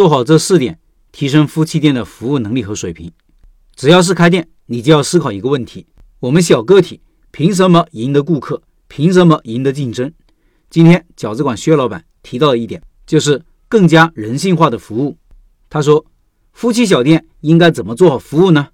做好这四点，提升夫妻店的服务能力和水平。只要是开店，你就要思考一个问题：我们小个体凭什么赢得顾客？凭什么赢得竞争？今天饺子馆薛老板提到了一点，就是更加人性化的服务。他说，夫妻小店应该怎么做好服务呢？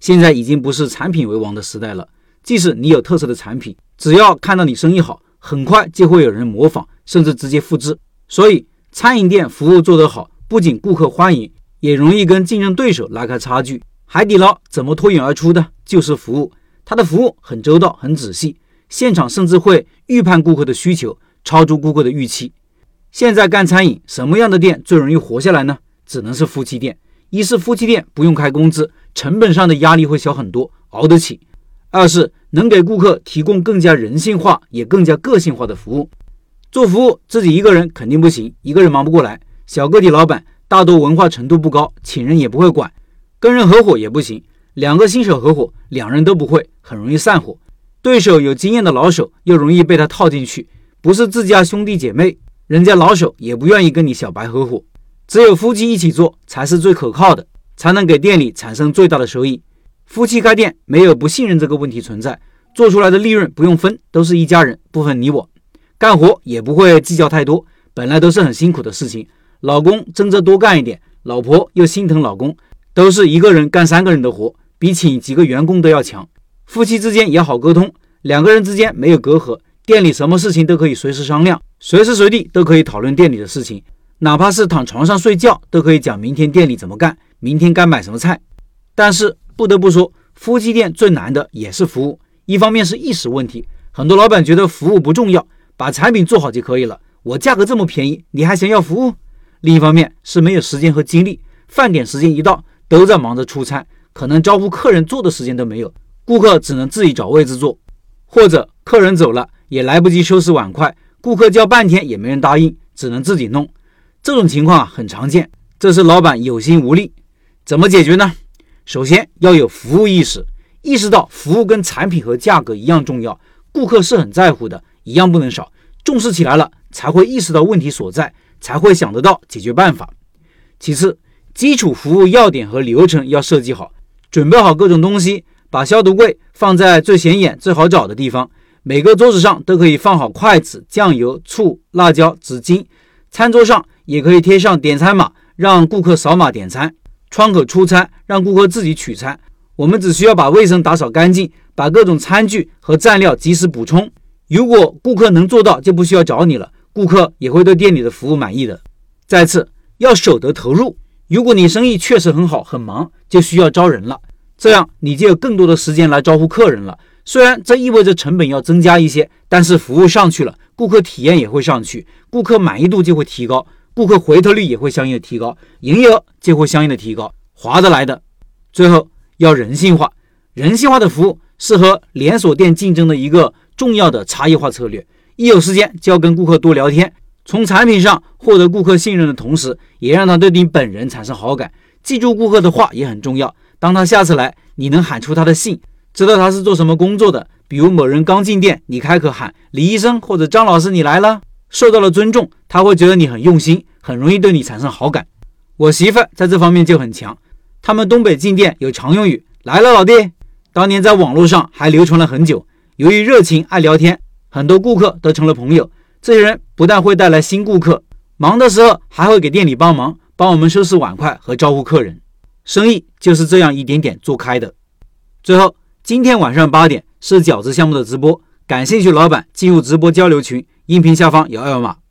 现在已经不是产品为王的时代了。即使你有特色的产品，只要看到你生意好，很快就会有人模仿，甚至直接复制。所以，餐饮店服务做得好，不仅顾客欢迎，也容易跟竞争对手拉开差距。海底捞怎么脱颖而出的？就是服务，它的服务很周到，很仔细，现场甚至会预判顾客的需求，超出顾客的预期。现在干餐饮，什么样的店最容易活下来呢？只能是夫妻店。一是夫妻店不用开工资，成本上的压力会小很多，熬得起；二是能给顾客提供更加人性化也更加个性化的服务。做服务自己一个人肯定不行，一个人忙不过来。小个体老板大多文化程度不高，请人也不会管，跟人合伙也不行。两个新手合伙，两人都不会，很容易散伙。对手有经验的老手又容易被他套进去，不是自家兄弟姐妹，人家老手也不愿意跟你小白合伙。只有夫妻一起做才是最可靠的，才能给店里产生最大的收益。夫妻开店没有不信任这个问题存在，做出来的利润不用分，都是一家人，不分你我。干活也不会计较太多，本来都是很辛苦的事情，老公争着多干一点，老婆又心疼老公，都是一个人干三个人的活，比请几个员工都要强。夫妻之间也好沟通，两个人之间没有隔阂，店里什么事情都可以随时商量，随时随地都可以讨论店里的事情。哪怕是躺床上睡觉，都可以讲明天店里怎么干，明天该买什么菜。但是不得不说，夫妻店最难的也是服务。一方面是意识问题，很多老板觉得服务不重要，把产品做好就可以了。我价格这么便宜，你还想要服务？另一方面是没有时间和精力，饭点时间一到，都在忙着出餐，可能招呼客人坐的时间都没有，顾客只能自己找位置坐，或者客人走了也来不及收拾碗筷，顾客叫半天也没人答应，只能自己弄。这种情况很常见，这是老板有心无力，怎么解决呢？首先要有服务意识，意识到服务跟产品和价格一样重要，顾客是很在乎的，一样不能少。重视起来了，才会意识到问题所在，才会想得到解决办法。其次，基础服务要点和流程要设计好，准备好各种东西，把消毒柜放在最显眼、最好找的地方，每个桌子上都可以放好筷子、酱油、醋、辣椒、纸巾，餐桌上。也可以贴上点餐码，让顾客扫码点餐。窗口出餐，让顾客自己取餐。我们只需要把卫生打扫干净，把各种餐具和蘸料及时补充。如果顾客能做到，就不需要找你了，顾客也会对店里的服务满意的。再次，要舍得投入。如果你生意确实很好，很忙，就需要招人了，这样你就有更多的时间来招呼客人了。虽然这意味着成本要增加一些，但是服务上去了，顾客体验也会上去，顾客满意度就会提高。顾客回头率也会相应的提高，营业额就会相应的提高，划得来的。最后要人性化，人性化的服务是和连锁店竞争的一个重要的差异化策略。一有时间就要跟顾客多聊天，从产品上获得顾客信任的同时，也让他对你本人产生好感。记住顾客的话也很重要。当他下次来，你能喊出他的姓，知道他是做什么工作的。比如某人刚进店，你开口喊李医生或者张老师，你来了。受到了尊重，他会觉得你很用心，很容易对你产生好感。我媳妇在这方面就很强。他们东北进店有常用语“来了，老弟”，当年在网络上还流传了很久。由于热情爱聊天，很多顾客都成了朋友。这些人不但会带来新顾客，忙的时候还会给店里帮忙，帮我们收拾碗筷和招呼客人。生意就是这样一点点做开的。最后，今天晚上八点是饺子项目的直播，感兴趣老板进入直播交流群。音频下方有二维码。